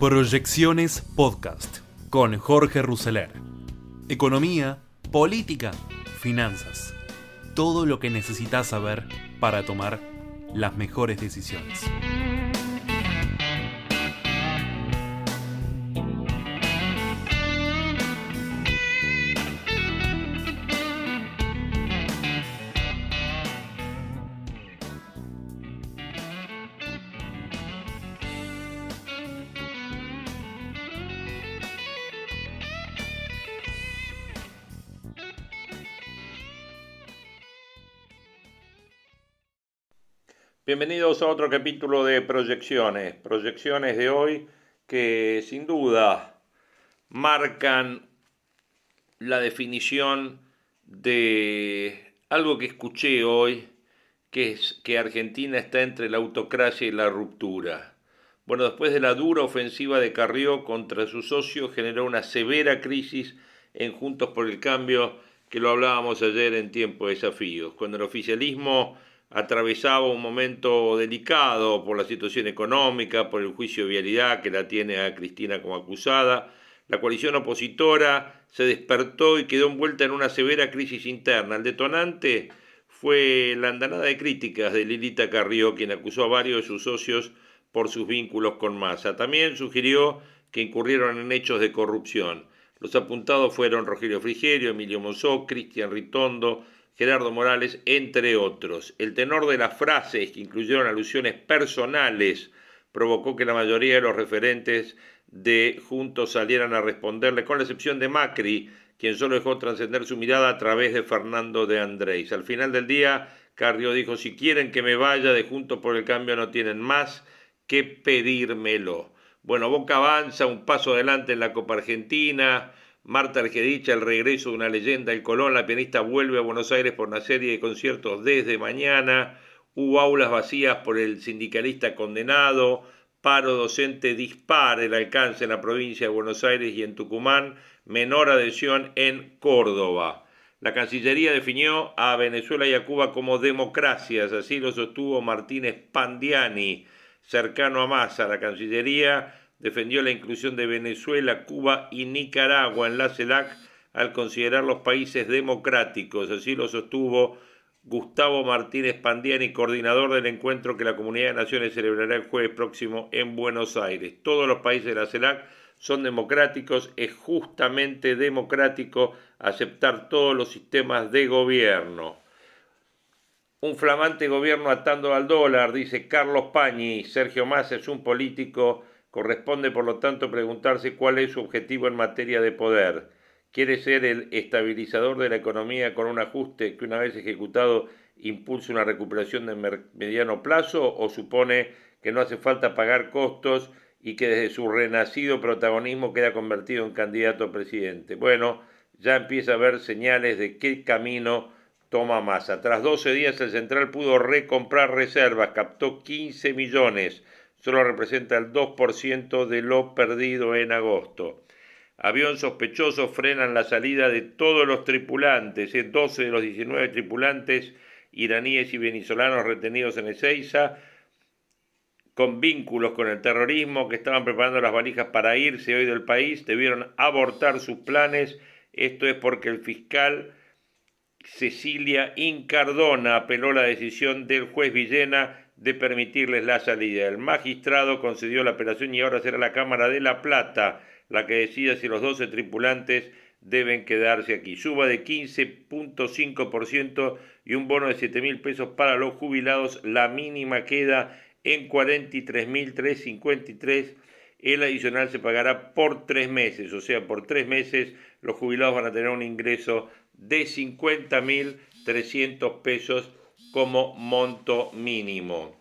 Proyecciones Podcast con Jorge Rousseler. Economía, política, finanzas. Todo lo que necesitas saber para tomar las mejores decisiones. Bienvenidos a otro capítulo de Proyecciones. Proyecciones de hoy que sin duda marcan la definición de algo que escuché hoy, que es que Argentina está entre la autocracia y la ruptura. Bueno, después de la dura ofensiva de Carrió contra su socio, generó una severa crisis en Juntos por el Cambio, que lo hablábamos ayer en tiempo de desafíos, cuando el oficialismo atravesaba un momento delicado por la situación económica, por el juicio de vialidad que la tiene a Cristina como acusada. La coalición opositora se despertó y quedó envuelta en una severa crisis interna. El detonante fue la andanada de críticas de Lilita Carrió, quien acusó a varios de sus socios por sus vínculos con Massa. También sugirió que incurrieron en hechos de corrupción. Los apuntados fueron Rogelio Frigerio, Emilio Monzó, Cristian Ritondo, Gerardo Morales, entre otros. El tenor de las frases, que incluyeron alusiones personales, provocó que la mayoría de los referentes de Juntos salieran a responderle, con la excepción de Macri, quien solo dejó trascender su mirada a través de Fernando de Andrés. Al final del día, Carrió dijo, si quieren que me vaya de Juntos por el Cambio no tienen más que pedírmelo. Bueno, Boca avanza un paso adelante en la Copa Argentina, Marta Argedicha, el regreso de una leyenda, el Colón, la pianista vuelve a Buenos Aires por una serie de conciertos desde mañana, hubo aulas vacías por el sindicalista condenado, paro docente dispara el alcance en la provincia de Buenos Aires y en Tucumán, menor adhesión en Córdoba. La Cancillería definió a Venezuela y a Cuba como democracias, así lo sostuvo Martínez Pandiani, cercano a Massa. La Cancillería defendió la inclusión de Venezuela, Cuba y Nicaragua en la CELAC al considerar los países democráticos. Así lo sostuvo Gustavo Martínez Pandiani, coordinador del encuentro que la Comunidad de Naciones celebrará el jueves próximo en Buenos Aires. Todos los países de la CELAC son democráticos, es justamente democrático aceptar todos los sistemas de gobierno. Un flamante gobierno atando al dólar, dice Carlos Pañi. Sergio Massa es un político Corresponde, por lo tanto, preguntarse cuál es su objetivo en materia de poder. ¿Quiere ser el estabilizador de la economía con un ajuste que una vez ejecutado impulse una recuperación de mediano plazo o supone que no hace falta pagar costos y que desde su renacido protagonismo queda convertido en candidato a presidente? Bueno, ya empieza a haber señales de qué camino toma Massa. Tras 12 días el central pudo recomprar reservas, captó 15 millones solo representa el 2% de lo perdido en agosto. Avión sospechoso frenan la salida de todos los tripulantes, 12 de los 19 tripulantes iraníes y venezolanos retenidos en Ezeiza, con vínculos con el terrorismo, que estaban preparando las valijas para irse hoy del país, debieron abortar sus planes. Esto es porque el fiscal Cecilia Incardona apeló la decisión del juez Villena de permitirles la salida. El magistrado concedió la apelación y ahora será la Cámara de La Plata la que decida si los 12 tripulantes deben quedarse aquí. Suba de 15.5% y un bono de 7 mil pesos para los jubilados. La mínima queda en 43.353. El adicional se pagará por tres meses, o sea, por tres meses los jubilados van a tener un ingreso de 50.300 pesos como monto mínimo.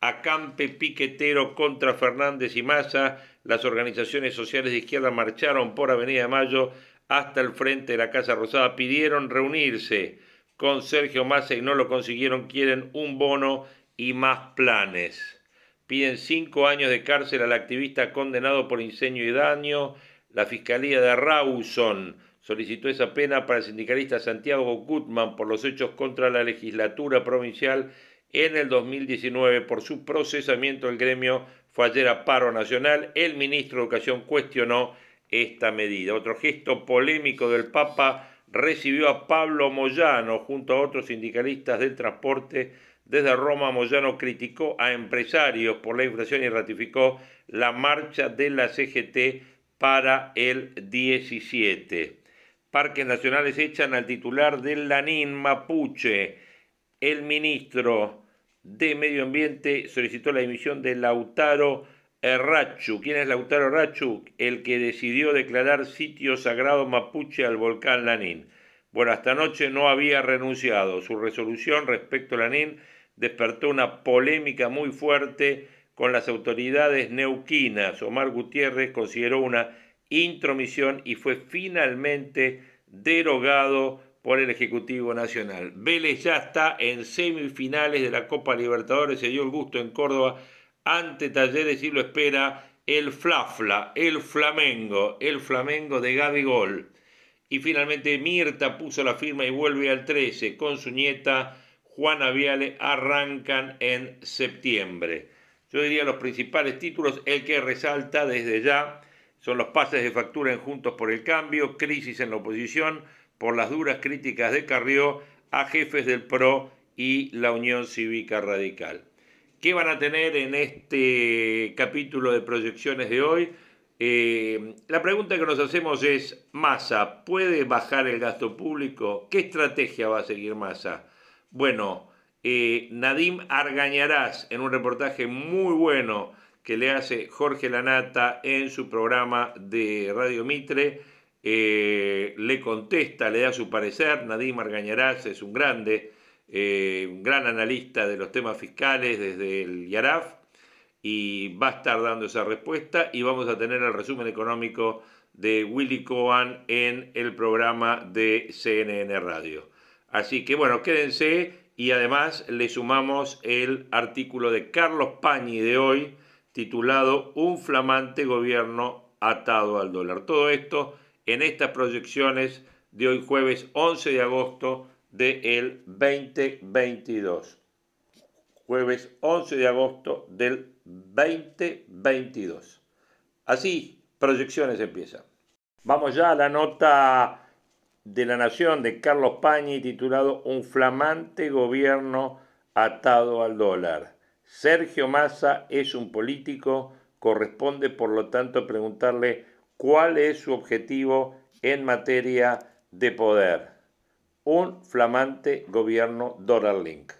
Acampe piquetero contra Fernández y Massa, las organizaciones sociales de izquierda marcharon por Avenida de Mayo hasta el frente de la Casa Rosada, pidieron reunirse con Sergio Massa y no lo consiguieron, quieren un bono y más planes. Piden cinco años de cárcel al activista condenado por incendio y daño. La Fiscalía de Rawson solicitó esa pena para el sindicalista Santiago Gutman por los hechos contra la legislatura provincial en el 2019 por su procesamiento. El gremio fue ayer a paro nacional. El ministro de Educación cuestionó esta medida. Otro gesto polémico del Papa recibió a Pablo Moyano junto a otros sindicalistas del transporte. Desde Roma, Moyano criticó a empresarios por la inflación y ratificó la marcha de la CGT para el 17. Parques Nacionales echan al titular del Lanín Mapuche. El ministro de Medio Ambiente solicitó la dimisión de Lautaro Rachu. ¿Quién es Lautaro Rachu? El que decidió declarar sitio sagrado mapuche al volcán Lanín. Bueno, hasta anoche no había renunciado. Su resolución respecto a Lanín despertó una polémica muy fuerte con las autoridades neuquinas. Omar Gutiérrez consideró una intromisión y fue finalmente derogado por el Ejecutivo Nacional. Vélez ya está en semifinales de la Copa Libertadores, se dio el gusto en Córdoba ante Talleres y lo espera el Flafla, el Flamengo, el Flamengo de Gol. Y finalmente Mirta puso la firma y vuelve al 13 con su nieta Juana Viale, arrancan en septiembre. Yo diría los principales títulos, el que resalta desde ya son los pases de factura en Juntos por el Cambio, crisis en la oposición por las duras críticas de Carrió a jefes del PRO y la Unión Cívica Radical. ¿Qué van a tener en este capítulo de proyecciones de hoy? Eh, la pregunta que nos hacemos es, ¿Massa puede bajar el gasto público? ¿Qué estrategia va a seguir Massa? Bueno, eh, Nadim Argañarás, en un reportaje muy bueno que le hace Jorge Lanata en su programa de Radio Mitre, eh, le contesta, le da su parecer. Nadim Argañarás es un grande eh, un gran analista de los temas fiscales desde el YARAF, y va a estar dando esa respuesta y vamos a tener el resumen económico de Willy Cohen en el programa de CNN Radio. Así que bueno, quédense y además le sumamos el artículo de Carlos Pañi de hoy titulado Un flamante gobierno atado al dólar. Todo esto en estas proyecciones de hoy jueves 11 de agosto del 2022. Jueves 11 de agosto del 2022. Así, proyecciones empiezan. Vamos ya a la nota de la Nación de Carlos Pañi titulado Un flamante gobierno atado al dólar. Sergio Massa es un político, corresponde por lo tanto preguntarle cuál es su objetivo en materia de poder un flamante gobierno Dollar Link.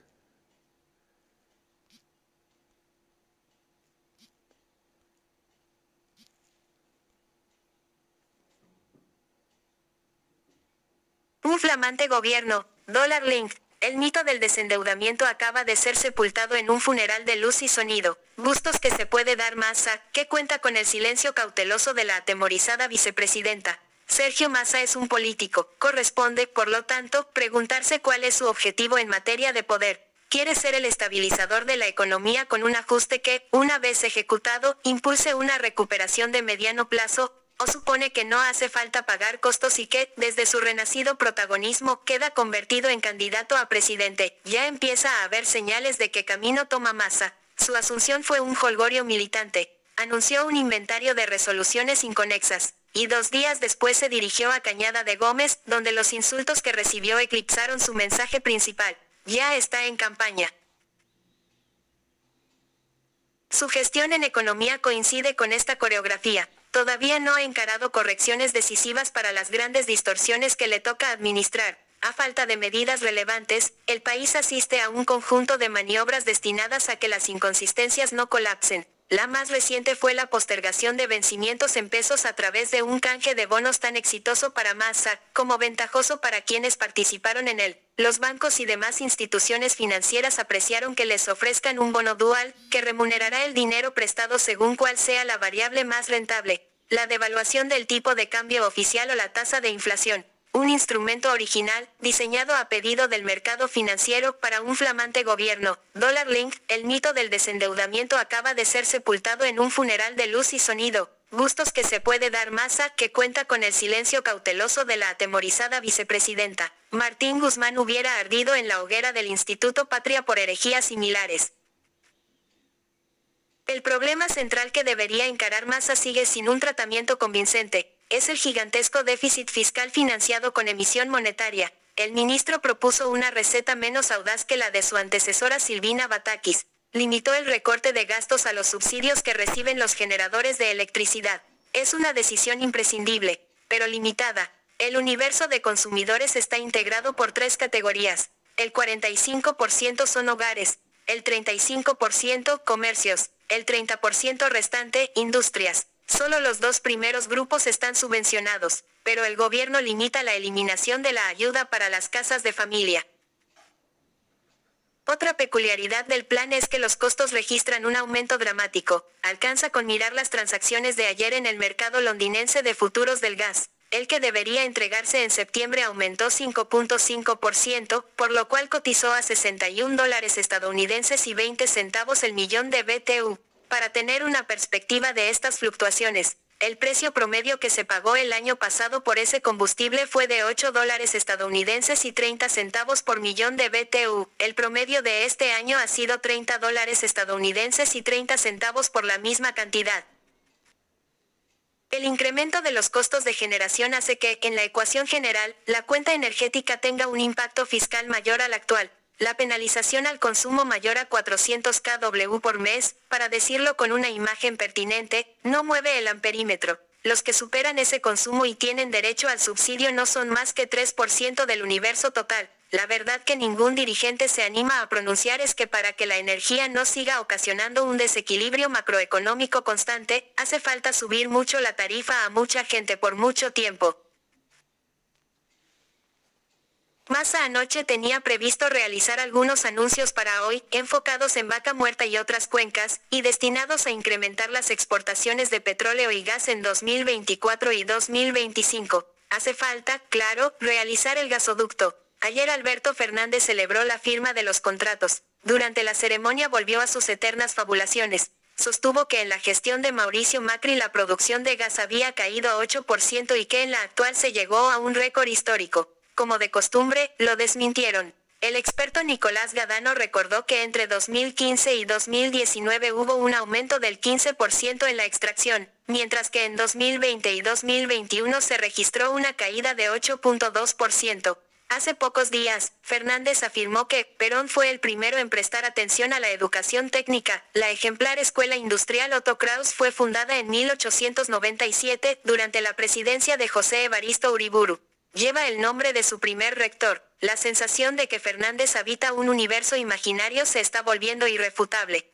Un flamante gobierno, Dollar Link. El mito del desendeudamiento acaba de ser sepultado en un funeral de luz y sonido. Gustos que se puede dar masa, que cuenta con el silencio cauteloso de la atemorizada vicepresidenta. Sergio Massa es un político, corresponde, por lo tanto, preguntarse cuál es su objetivo en materia de poder. Quiere ser el estabilizador de la economía con un ajuste que, una vez ejecutado, impulse una recuperación de mediano plazo, o supone que no hace falta pagar costos y que, desde su renacido protagonismo, queda convertido en candidato a presidente. Ya empieza a haber señales de que camino toma Massa. Su asunción fue un holgorio militante. Anunció un inventario de resoluciones inconexas y dos días después se dirigió a Cañada de Gómez, donde los insultos que recibió eclipsaron su mensaje principal. Ya está en campaña. Su gestión en economía coincide con esta coreografía. Todavía no ha encarado correcciones decisivas para las grandes distorsiones que le toca administrar. A falta de medidas relevantes, el país asiste a un conjunto de maniobras destinadas a que las inconsistencias no colapsen. La más reciente fue la postergación de vencimientos en pesos a través de un canje de bonos tan exitoso para Massa, como ventajoso para quienes participaron en él. Los bancos y demás instituciones financieras apreciaron que les ofrezcan un bono dual, que remunerará el dinero prestado según cuál sea la variable más rentable, la devaluación del tipo de cambio oficial o la tasa de inflación un instrumento original, diseñado a pedido del mercado financiero para un flamante gobierno. Dollar Link, el mito del desendeudamiento acaba de ser sepultado en un funeral de luz y sonido. Gustos que se puede dar Massa, que cuenta con el silencio cauteloso de la atemorizada vicepresidenta. Martín Guzmán hubiera ardido en la hoguera del Instituto Patria por herejías similares. El problema central que debería encarar Massa sigue sin un tratamiento convincente. Es el gigantesco déficit fiscal financiado con emisión monetaria. El ministro propuso una receta menos audaz que la de su antecesora Silvina Batakis, limitó el recorte de gastos a los subsidios que reciben los generadores de electricidad. Es una decisión imprescindible, pero limitada. El universo de consumidores está integrado por tres categorías. El 45% son hogares, el 35% comercios, el 30% restante industrias. Solo los dos primeros grupos están subvencionados, pero el gobierno limita la eliminación de la ayuda para las casas de familia. Otra peculiaridad del plan es que los costos registran un aumento dramático. Alcanza con mirar las transacciones de ayer en el mercado londinense de futuros del gas. El que debería entregarse en septiembre aumentó 5.5%, por lo cual cotizó a 61 dólares estadounidenses y 20 centavos el millón de BTU. Para tener una perspectiva de estas fluctuaciones, el precio promedio que se pagó el año pasado por ese combustible fue de 8 dólares estadounidenses y 30 centavos por millón de BTU. El promedio de este año ha sido 30 dólares estadounidenses y 30 centavos por la misma cantidad. El incremento de los costos de generación hace que, en la ecuación general, la cuenta energética tenga un impacto fiscal mayor al actual. La penalización al consumo mayor a 400 kW por mes, para decirlo con una imagen pertinente, no mueve el amperímetro. Los que superan ese consumo y tienen derecho al subsidio no son más que 3% del universo total. La verdad que ningún dirigente se anima a pronunciar es que para que la energía no siga ocasionando un desequilibrio macroeconómico constante, hace falta subir mucho la tarifa a mucha gente por mucho tiempo. Massa anoche tenía previsto realizar algunos anuncios para hoy, enfocados en Vaca Muerta y otras cuencas, y destinados a incrementar las exportaciones de petróleo y gas en 2024 y 2025. Hace falta, claro, realizar el gasoducto. Ayer Alberto Fernández celebró la firma de los contratos. Durante la ceremonia volvió a sus eternas fabulaciones. Sostuvo que en la gestión de Mauricio Macri la producción de gas había caído a 8% y que en la actual se llegó a un récord histórico. Como de costumbre, lo desmintieron. El experto Nicolás Gadano recordó que entre 2015 y 2019 hubo un aumento del 15% en la extracción, mientras que en 2020 y 2021 se registró una caída de 8.2%. Hace pocos días, Fernández afirmó que Perón fue el primero en prestar atención a la educación técnica. La ejemplar Escuela Industrial Otto Kraus fue fundada en 1897 durante la presidencia de José Evaristo Uriburu lleva el nombre de su primer rector. La sensación de que Fernández habita un universo imaginario se está volviendo irrefutable.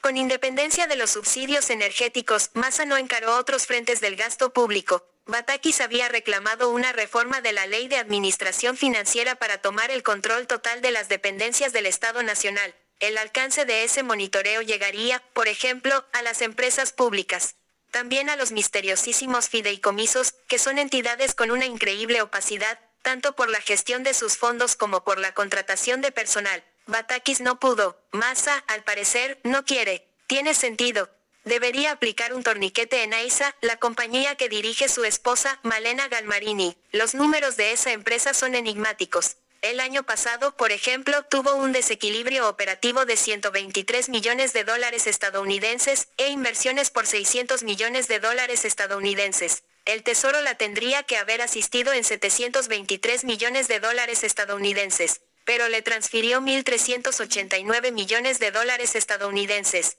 Con independencia de los subsidios energéticos, Massa no encaró otros frentes del gasto público. Batakis había reclamado una reforma de la ley de administración financiera para tomar el control total de las dependencias del Estado Nacional. El alcance de ese monitoreo llegaría, por ejemplo, a las empresas públicas. También a los misteriosísimos fideicomisos, que son entidades con una increíble opacidad, tanto por la gestión de sus fondos como por la contratación de personal. Batakis no pudo, Massa, al parecer, no quiere. Tiene sentido. Debería aplicar un torniquete en AISA, la compañía que dirige su esposa, Malena Galmarini. Los números de esa empresa son enigmáticos. El año pasado, por ejemplo, tuvo un desequilibrio operativo de 123 millones de dólares estadounidenses e inversiones por 600 millones de dólares estadounidenses. El Tesoro la tendría que haber asistido en 723 millones de dólares estadounidenses, pero le transfirió 1.389 millones de dólares estadounidenses.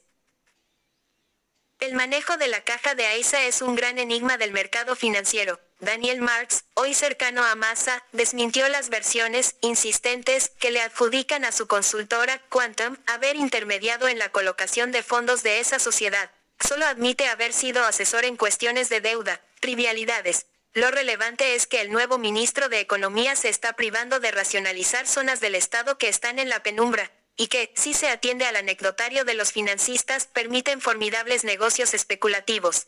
El manejo de la caja de AISA es un gran enigma del mercado financiero. Daniel Marx, hoy cercano a Massa, desmintió las versiones insistentes que le adjudican a su consultora Quantum haber intermediado en la colocación de fondos de esa sociedad. Solo admite haber sido asesor en cuestiones de deuda, trivialidades. Lo relevante es que el nuevo ministro de Economía se está privando de racionalizar zonas del Estado que están en la penumbra, y que, si se atiende al anecdotario de los financistas, permiten formidables negocios especulativos.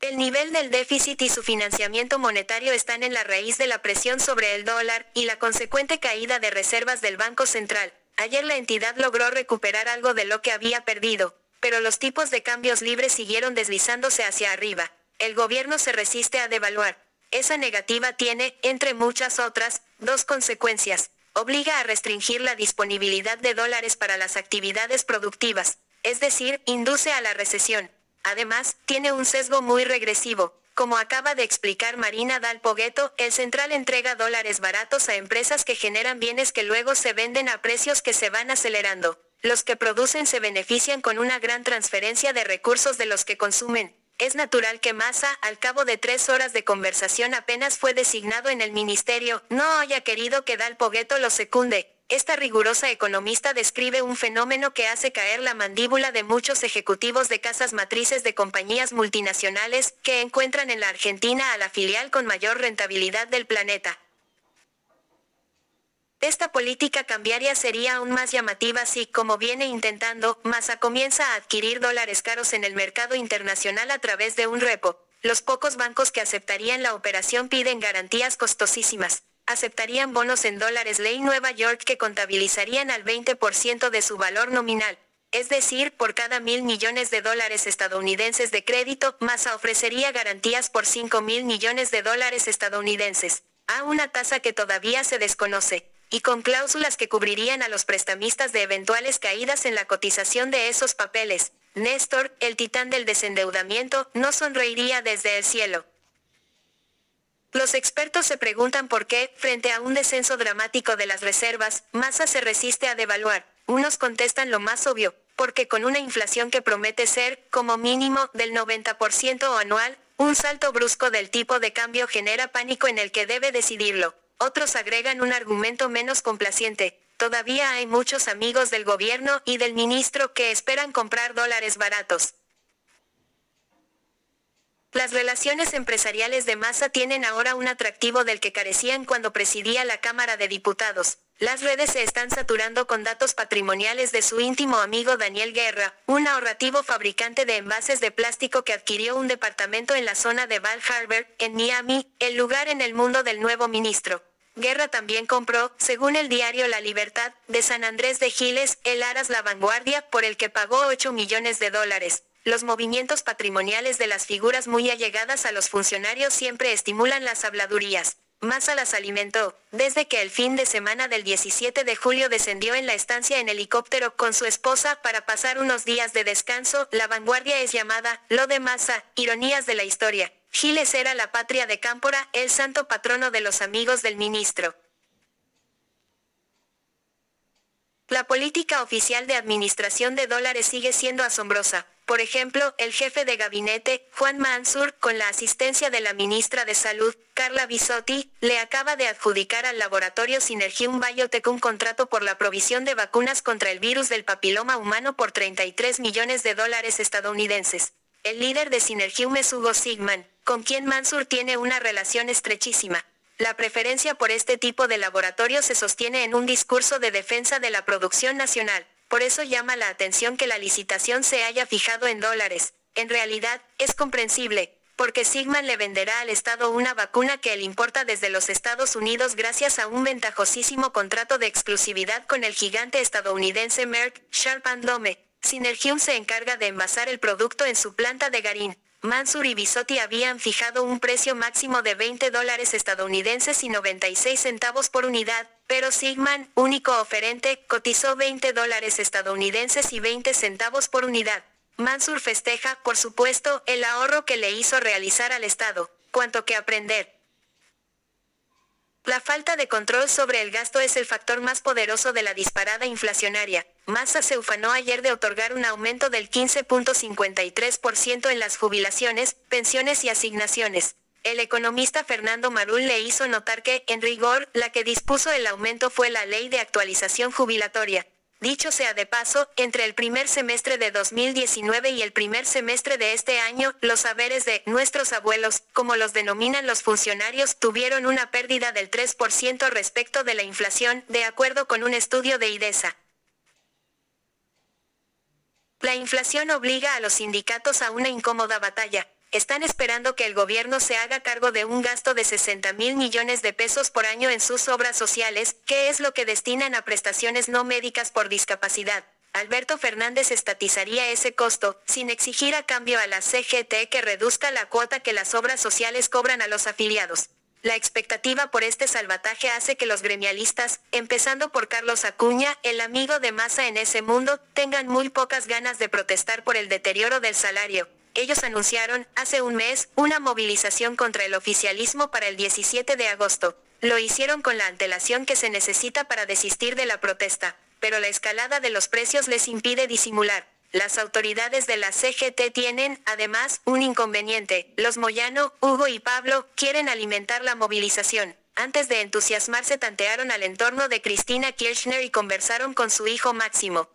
El nivel del déficit y su financiamiento monetario están en la raíz de la presión sobre el dólar y la consecuente caída de reservas del Banco Central. Ayer la entidad logró recuperar algo de lo que había perdido, pero los tipos de cambios libres siguieron deslizándose hacia arriba. El gobierno se resiste a devaluar. Esa negativa tiene, entre muchas otras, dos consecuencias. Obliga a restringir la disponibilidad de dólares para las actividades productivas, es decir, induce a la recesión. Además, tiene un sesgo muy regresivo. Como acaba de explicar Marina Dal Pogueto, el central entrega dólares baratos a empresas que generan bienes que luego se venden a precios que se van acelerando. Los que producen se benefician con una gran transferencia de recursos de los que consumen. Es natural que Massa, al cabo de tres horas de conversación apenas fue designado en el ministerio, no haya querido que Dal Pogueto lo secunde. Esta rigurosa economista describe un fenómeno que hace caer la mandíbula de muchos ejecutivos de casas matrices de compañías multinacionales que encuentran en la Argentina a la filial con mayor rentabilidad del planeta. Esta política cambiaria sería aún más llamativa si, como viene intentando, Massa comienza a adquirir dólares caros en el mercado internacional a través de un repo. Los pocos bancos que aceptarían la operación piden garantías costosísimas. Aceptarían bonos en dólares ley Nueva York que contabilizarían al 20% de su valor nominal. Es decir, por cada mil millones de dólares estadounidenses de crédito, Massa ofrecería garantías por 5 mil millones de dólares estadounidenses, a una tasa que todavía se desconoce y con cláusulas que cubrirían a los prestamistas de eventuales caídas en la cotización de esos papeles. Néstor, el titán del desendeudamiento, no sonreiría desde el cielo. Los expertos se preguntan por qué, frente a un descenso dramático de las reservas, Massa se resiste a devaluar. Unos contestan lo más obvio, porque con una inflación que promete ser, como mínimo, del 90% anual, un salto brusco del tipo de cambio genera pánico en el que debe decidirlo. Otros agregan un argumento menos complaciente. Todavía hay muchos amigos del gobierno y del ministro que esperan comprar dólares baratos. Las relaciones empresariales de Massa tienen ahora un atractivo del que carecían cuando presidía la Cámara de Diputados. Las redes se están saturando con datos patrimoniales de su íntimo amigo Daniel Guerra, un ahorrativo fabricante de envases de plástico que adquirió un departamento en la zona de Val Harbor, en Miami, el lugar en el mundo del nuevo ministro. Guerra también compró, según el diario La Libertad, de San Andrés de Giles, el Aras La Vanguardia, por el que pagó 8 millones de dólares. Los movimientos patrimoniales de las figuras muy allegadas a los funcionarios siempre estimulan las habladurías. Massa las alimentó, desde que el fin de semana del 17 de julio descendió en la estancia en helicóptero con su esposa para pasar unos días de descanso, la vanguardia es llamada, lo de Massa, ironías de la historia. Giles era la patria de Cámpora, el santo patrono de los amigos del ministro. La política oficial de administración de dólares sigue siendo asombrosa. Por ejemplo, el jefe de gabinete, Juan Mansur, con la asistencia de la ministra de Salud, Carla Bisotti, le acaba de adjudicar al laboratorio Synergium Biotech un contrato por la provisión de vacunas contra el virus del papiloma humano por 33 millones de dólares estadounidenses. El líder de Synergium es Hugo Sigman, con quien Mansur tiene una relación estrechísima. La preferencia por este tipo de laboratorio se sostiene en un discurso de defensa de la producción nacional. Por eso llama la atención que la licitación se haya fijado en dólares. En realidad, es comprensible, porque Sigman le venderá al Estado una vacuna que él importa desde los Estados Unidos gracias a un ventajosísimo contrato de exclusividad con el gigante estadounidense Merck, Sharp Dome. Synergium se encarga de envasar el producto en su planta de Garín. Mansur y Bisotti habían fijado un precio máximo de 20 dólares estadounidenses y 96 centavos por unidad, pero Sigman, único oferente, cotizó 20 dólares estadounidenses y 20 centavos por unidad. Mansur festeja, por supuesto, el ahorro que le hizo realizar al Estado, cuanto que aprender. La falta de control sobre el gasto es el factor más poderoso de la disparada inflacionaria. Massa se ufanó ayer de otorgar un aumento del 15.53% en las jubilaciones, pensiones y asignaciones. El economista Fernando Marul le hizo notar que, en rigor, la que dispuso el aumento fue la ley de actualización jubilatoria. Dicho sea de paso, entre el primer semestre de 2019 y el primer semestre de este año, los saberes de nuestros abuelos, como los denominan los funcionarios, tuvieron una pérdida del 3% respecto de la inflación, de acuerdo con un estudio de IDESA. La inflación obliga a los sindicatos a una incómoda batalla. Están esperando que el gobierno se haga cargo de un gasto de 60 mil millones de pesos por año en sus obras sociales, que es lo que destinan a prestaciones no médicas por discapacidad. Alberto Fernández estatizaría ese costo, sin exigir a cambio a la CGT que reduzca la cuota que las obras sociales cobran a los afiliados. La expectativa por este salvataje hace que los gremialistas, empezando por Carlos Acuña, el amigo de Massa en ese mundo, tengan muy pocas ganas de protestar por el deterioro del salario. Ellos anunciaron, hace un mes, una movilización contra el oficialismo para el 17 de agosto. Lo hicieron con la antelación que se necesita para desistir de la protesta, pero la escalada de los precios les impide disimular. Las autoridades de la CGT tienen, además, un inconveniente. Los Moyano, Hugo y Pablo quieren alimentar la movilización. Antes de entusiasmarse tantearon al entorno de Cristina Kirchner y conversaron con su hijo Máximo.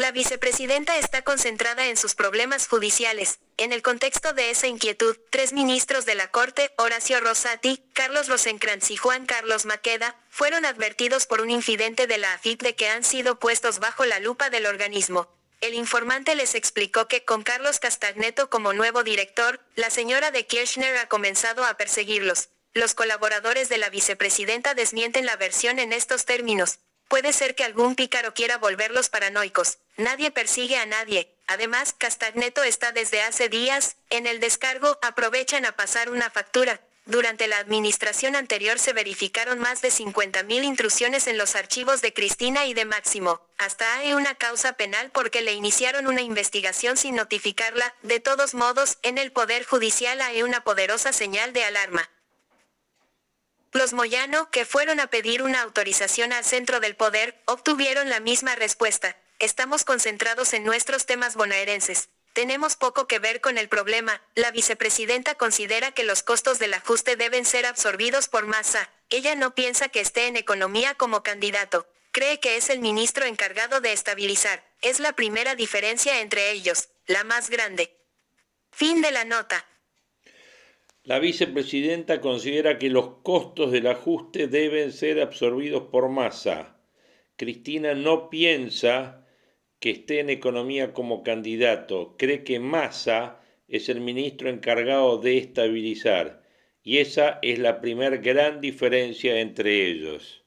La vicepresidenta está concentrada en sus problemas judiciales. En el contexto de esa inquietud, tres ministros de la Corte, Horacio Rosati, Carlos Rosenkrantz y Juan Carlos Maqueda, fueron advertidos por un infidente de la AFIP de que han sido puestos bajo la lupa del organismo. El informante les explicó que con Carlos Castagneto como nuevo director, la señora de Kirchner ha comenzado a perseguirlos. Los colaboradores de la vicepresidenta desmienten la versión en estos términos. Puede ser que algún pícaro quiera volverlos paranoicos. Nadie persigue a nadie. Además, Castagneto está desde hace días, en el descargo, aprovechan a pasar una factura. Durante la administración anterior se verificaron más de 50.000 intrusiones en los archivos de Cristina y de Máximo. Hasta hay una causa penal porque le iniciaron una investigación sin notificarla. De todos modos, en el Poder Judicial hay una poderosa señal de alarma. Los Moyano, que fueron a pedir una autorización al centro del poder, obtuvieron la misma respuesta. Estamos concentrados en nuestros temas bonaerenses. Tenemos poco que ver con el problema. La vicepresidenta considera que los costos del ajuste deben ser absorbidos por masa. Ella no piensa que esté en economía como candidato. Cree que es el ministro encargado de estabilizar. Es la primera diferencia entre ellos, la más grande. Fin de la nota. La vicepresidenta considera que los costos del ajuste deben ser absorbidos por masa. Cristina no piensa que esté en economía como candidato, cree que Massa es el ministro encargado de estabilizar, y esa es la primer gran diferencia entre ellos.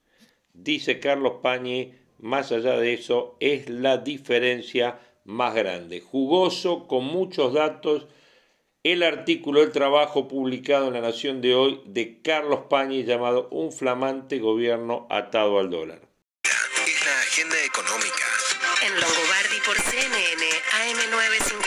Dice Carlos Pañi, más allá de eso, es la diferencia más grande. Jugoso, con muchos datos, el artículo el trabajo publicado en La Nación de hoy de Carlos Pañi llamado Un flamante gobierno atado al dólar. Es la agenda económica. En Longobardi por CNN AM950.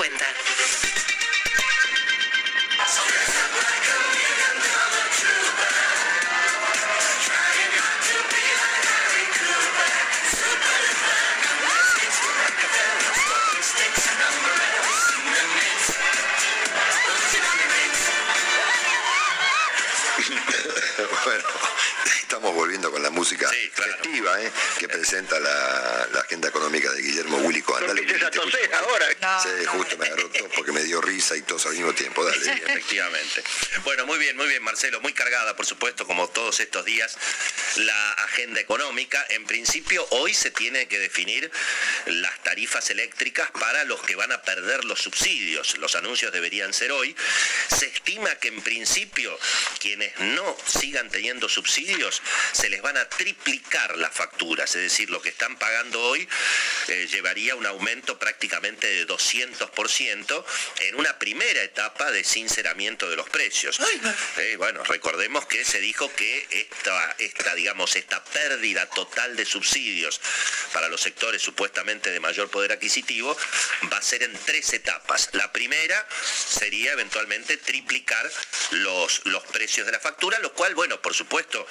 Volviendo con la música festiva ¿eh? que presenta la, agenda económica de Guillermo Willy Cohen. ahora. sí, justo me agarró todo porque me dio risa y tos al mismo tiempo. Dale. efectivamente. Bueno, muy bien, muy bien, Marcelo. Muy cargada, por supuesto, como todos estos días, la agenda económica. En principio, hoy se tiene que definir las tarifas eléctricas para los que van a perder los subsidios. Los anuncios deberían ser hoy. Se estima que en principio quienes no sigan teniendo subsidios se les van a triplicar las facturas, es decir, lo que están pagando hoy eh, llevaría un aumento prácticamente de 200% en una primera etapa de sinceramiento de los precios. Eh, bueno, recordemos que se dijo que esta, esta, digamos, esta pérdida total de subsidios para los sectores supuestamente de mayor poder adquisitivo va a ser en tres etapas. La primera sería eventualmente triplicar los, los precios de la factura, lo cual, bueno, por supuesto,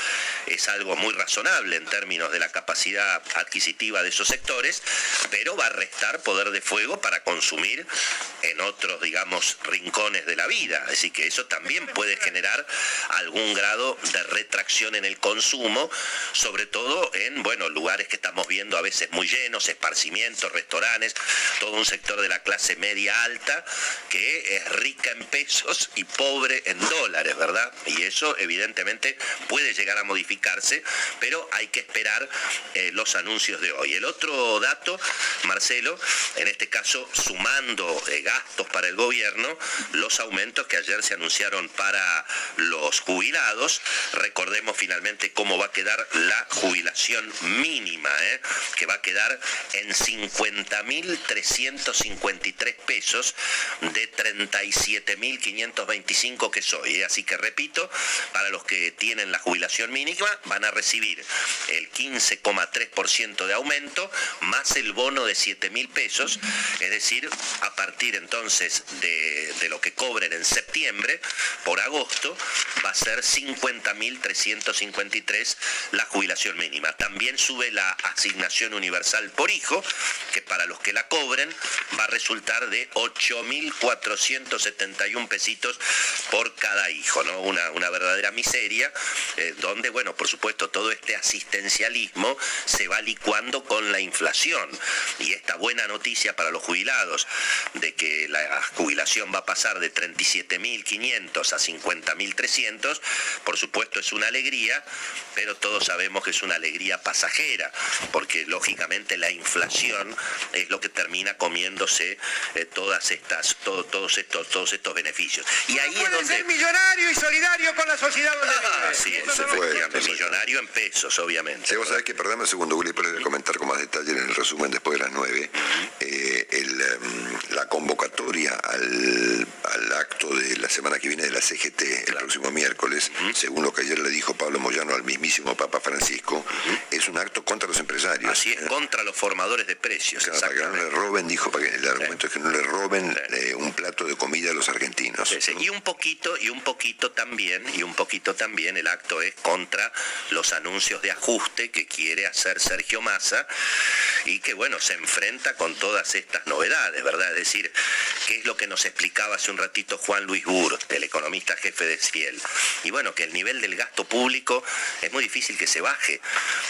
es algo muy razonable en términos de la capacidad adquisitiva de esos sectores, pero va a restar poder de fuego para consumir en otros, digamos, rincones de la vida. Así que eso también puede generar algún grado de retracción en el consumo, sobre todo en, bueno, lugares que estamos viendo a veces muy llenos, esparcimientos, restaurantes, todo un sector de la clase media alta que es rica en pesos y pobre en dólares, ¿verdad? Y eso evidentemente puede llegar a modificarse, pero hay que esperar eh, los anuncios de hoy. El otro dato, Marcelo, en este caso sumando eh, gastos para el gobierno, los aumentos que ayer se anunciaron para los jubilados, recordemos finalmente cómo va a quedar la jubilación mínima, ¿eh? que va a quedar en 50.353 pesos de 37.525 que soy. Así que repito, para los que tienen la jubilación mínima van a recibir el 15,3% de aumento más el bono de 7 mil pesos, es decir, a partir entonces de, de lo que cobren en septiembre, por agosto, va a ser 50.353 la jubilación mínima. También sube la asignación universal por hijo, que para los que la cobren va a resultar de 8.471 pesitos por cada hijo, ¿no? Una, una verdadera miseria, eh, donde, bueno, por supuesto, todo este asistencialismo se va licuando con la inflación. Y esta buena noticia para los jubilados de que la jubilación va a pasar de 37.500 a 50.300, por supuesto es una alegría, pero todos sabemos que es una alegría pasajera, porque lógicamente la inflación es lo que termina comiéndose eh, todas estas, todos estos, todos estos beneficios. Y ahí es donde ser millonario y solidario con la sociedad. Ah, sí, efectivamente, millonario en pesos, obviamente. Sí, vos sabés que, perdón un segundo, Willy, pero voy a comentar con más detalle en el resumen después de las nueve. Eh, el, em, la convocatoria al, al acto de la semana que viene de la CGT, el próximo miércoles, según lo que ayer le dijo Pablo Moyano al mismísimo Papa Francisco, es un acto contra los empresarios. Así es, contra los formadores de precios. Claro, para que no le roben, dijo, para que el argumento es que no le roben eh, un plato de comida a los argentinos. Sí, sí, Y un poquito, y un poquito también, y un poquito también el acto es contra los anuncios de ajuste que quiere hacer Sergio Massa y que bueno, se enfrenta con todas estas novedades, ¿verdad? Es decir, ¿qué es lo que nos explicaba hace un ratito Juan Luis Bur, el economista jefe de Ciel? Y bueno, que el nivel del gasto público es muy difícil que se baje,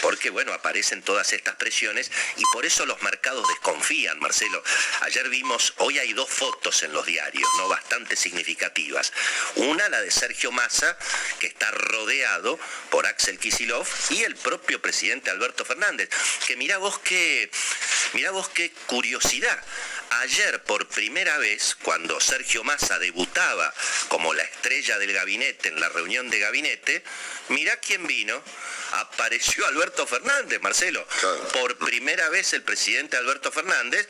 porque bueno, aparecen todas estas presiones y por eso los mercados desconfían, Marcelo. Ayer vimos, hoy hay dos fotos en los diarios, ¿no? Bastante significativas. Una, la de Sergio Massa, que está rodeado por Axel Kisilov y el propio presidente Alberto Fernández. Que mira vos qué, mira vos qué curiosidad. Ayer por primera vez, cuando Sergio Massa debutaba como la estrella del gabinete en la reunión de gabinete, mira quién vino. Apareció Alberto Fernández, Marcelo. Claro. Por primera vez el presidente Alberto Fernández,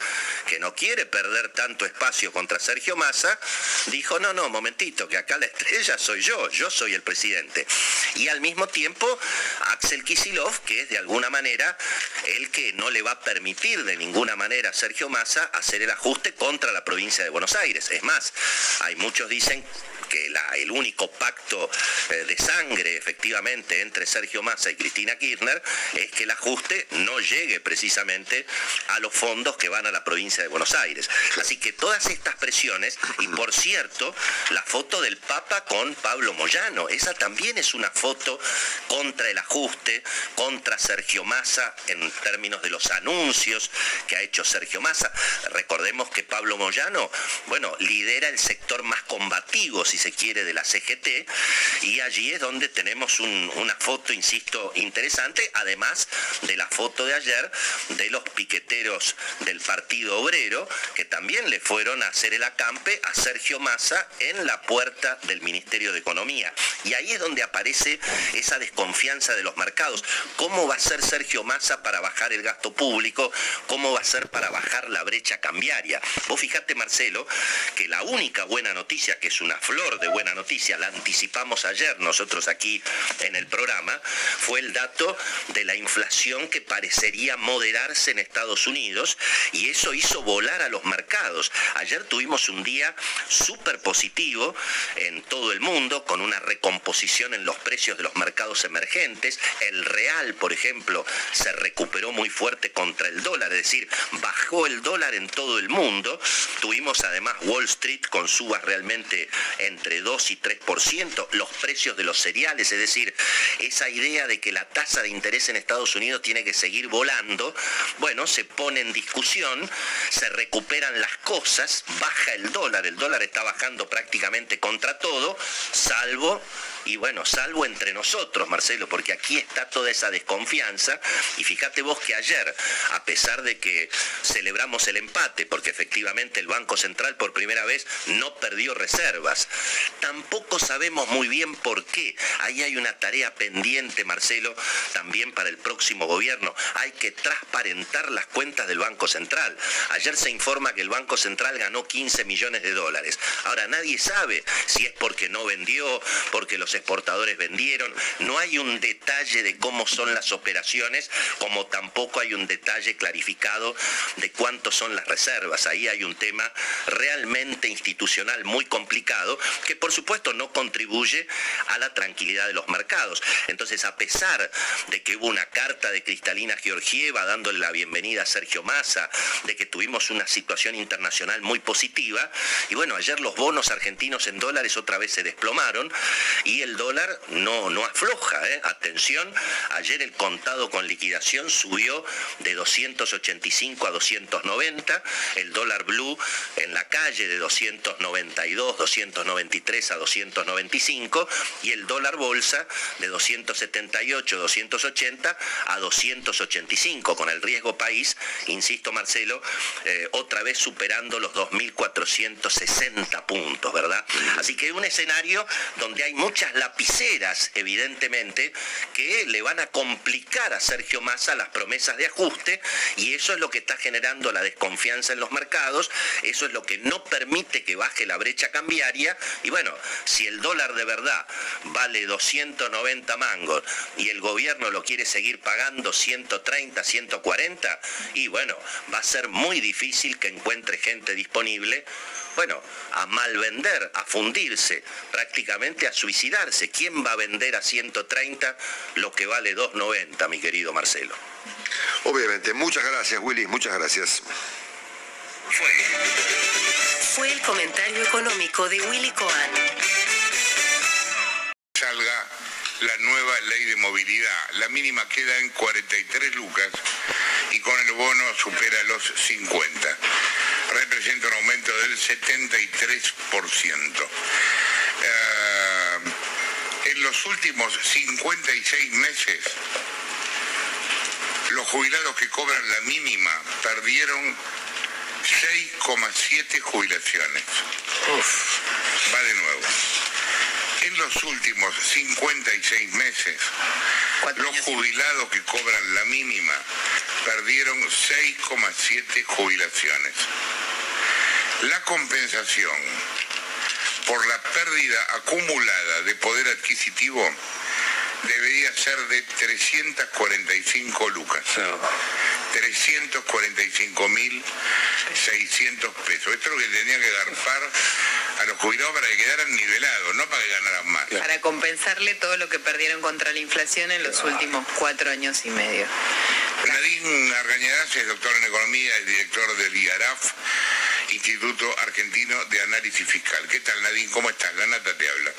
que no quiere perder tanto espacio contra Sergio Massa, dijo, no, no, momentito, que acá la estrella soy yo, yo soy el presidente. Y al mismo tiempo, Axel Kisilov, que es de alguna manera el que no le va a permitir de ninguna manera a Sergio Massa hacer el ajuste contra la provincia de Buenos Aires. Es más, hay muchos dicen que el único pacto eh, de sangre efectivamente entre Sergio Massa y Cristina Kirchner es que el ajuste no llegue precisamente a los fondos que van a la provincia de Buenos Aires. Así que todas estas presiones, y por cierto, la foto del Papa con Pablo Moyano, esa también es una foto contra el ajuste, contra Sergio Massa en términos de los anuncios que ha hecho Sergio Massa. Recordemos que Pablo Moyano, bueno, lidera el sector más combativo, si se quiere, de la CGT, y allí es donde tenemos un- una foto, insisto, interesante, además de la foto de ayer de los piqueteros del Partido Obrero, que también le fueron a hacer el acampe a Sergio Massa en la puerta del Ministerio de Economía. Y ahí es donde aparece esa desconfianza de los mercados. ¿Cómo va a ser Sergio Massa para bajar el gasto público? ¿Cómo va a ser para bajar la brecha cambiaria? Vos fijate, Marcelo, que la única buena noticia, que es una flor de buena noticia, la anticipamos ayer nosotros aquí en el programa, fue el dato de la inflación que parecería moderarse en Estados Unidos y eso hizo volar a los mercados. Ayer tuvimos un día súper positivo en todo el mundo, con una recomposición en los precios de los mercados emergentes. El real, por ejemplo, se recuperó muy fuerte contra el dólar, es decir, bajó el dólar en todo el mundo. Tuvimos además Wall Street con subas realmente entre 2 y 3%, los precios de los cereales, es decir, esa idea de de que la tasa de interés en Estados Unidos tiene que seguir volando, bueno, se pone en discusión, se recuperan las cosas, baja el dólar, el dólar está bajando prácticamente contra todo, salvo y bueno, salvo entre nosotros, Marcelo, porque aquí está toda esa desconfianza. Y fíjate vos que ayer, a pesar de que celebramos el empate, porque efectivamente el Banco Central por primera vez no perdió reservas, tampoco sabemos muy bien por qué. Ahí hay una tarea pendiente, Marcelo, también para el próximo gobierno. Hay que transparentar las cuentas del Banco Central. Ayer se informa que el Banco Central ganó 15 millones de dólares. Ahora nadie sabe si es porque no vendió, porque los exportadores vendieron, no hay un detalle de cómo son las operaciones, como tampoco hay un detalle clarificado de cuántos son las reservas. Ahí hay un tema realmente institucional muy complicado que por supuesto no contribuye a la tranquilidad de los mercados. Entonces, a pesar de que hubo una carta de Cristalina Georgieva dándole la bienvenida a Sergio Massa, de que tuvimos una situación internacional muy positiva, y bueno, ayer los bonos argentinos en dólares otra vez se desplomaron y el dólar no, no afloja. ¿eh? Atención, ayer el contado con liquidación subió de 285 a 290, el dólar blue en la calle de 292, 293 a 295 y el dólar bolsa de 278, 280 a 285 con el riesgo país, insisto Marcelo, eh, otra vez superando los 2.460 puntos, ¿verdad? Así que un escenario donde hay lapiceras, evidentemente, que le van a complicar a Sergio Massa las promesas de ajuste y eso es lo que está generando la desconfianza en los mercados, eso es lo que no permite que baje la brecha cambiaria y bueno, si el dólar de verdad vale 290 mangos y el gobierno lo quiere seguir pagando 130, 140 y bueno, va a ser muy difícil que encuentre gente disponible bueno, a mal vender, a fundirse, prácticamente a suicidarse. ¿Quién va a vender a 130 lo que vale 2,90, mi querido Marcelo? Obviamente, muchas gracias Willy, muchas gracias. Fue. Fue el comentario económico de Willy Cohen. Salga la nueva ley de movilidad. La mínima queda en 43 lucas y con el bono supera los 50 representa un aumento del 73%. Eh, en los últimos 56 meses, los jubilados que cobran la mínima perdieron 6,7 jubilaciones. Va de nuevo. En los últimos 56 meses, los jubilados que cobran la mínima perdieron 6,7 jubilaciones. La compensación por la pérdida acumulada de poder adquisitivo debería ser de 345 lucas. 345.600 pesos. Esto es lo que tenía que garpar a los jubilados para que quedaran nivelados, no para que ganaran más. Para compensarle todo lo que perdieron contra la inflación en los últimos cuatro años y medio. Nadine Argañarás es doctor en economía, es director del IARAF, Instituto Argentino de Análisis Fiscal. ¿Qué tal Nadine? ¿Cómo estás? La Nata te habla.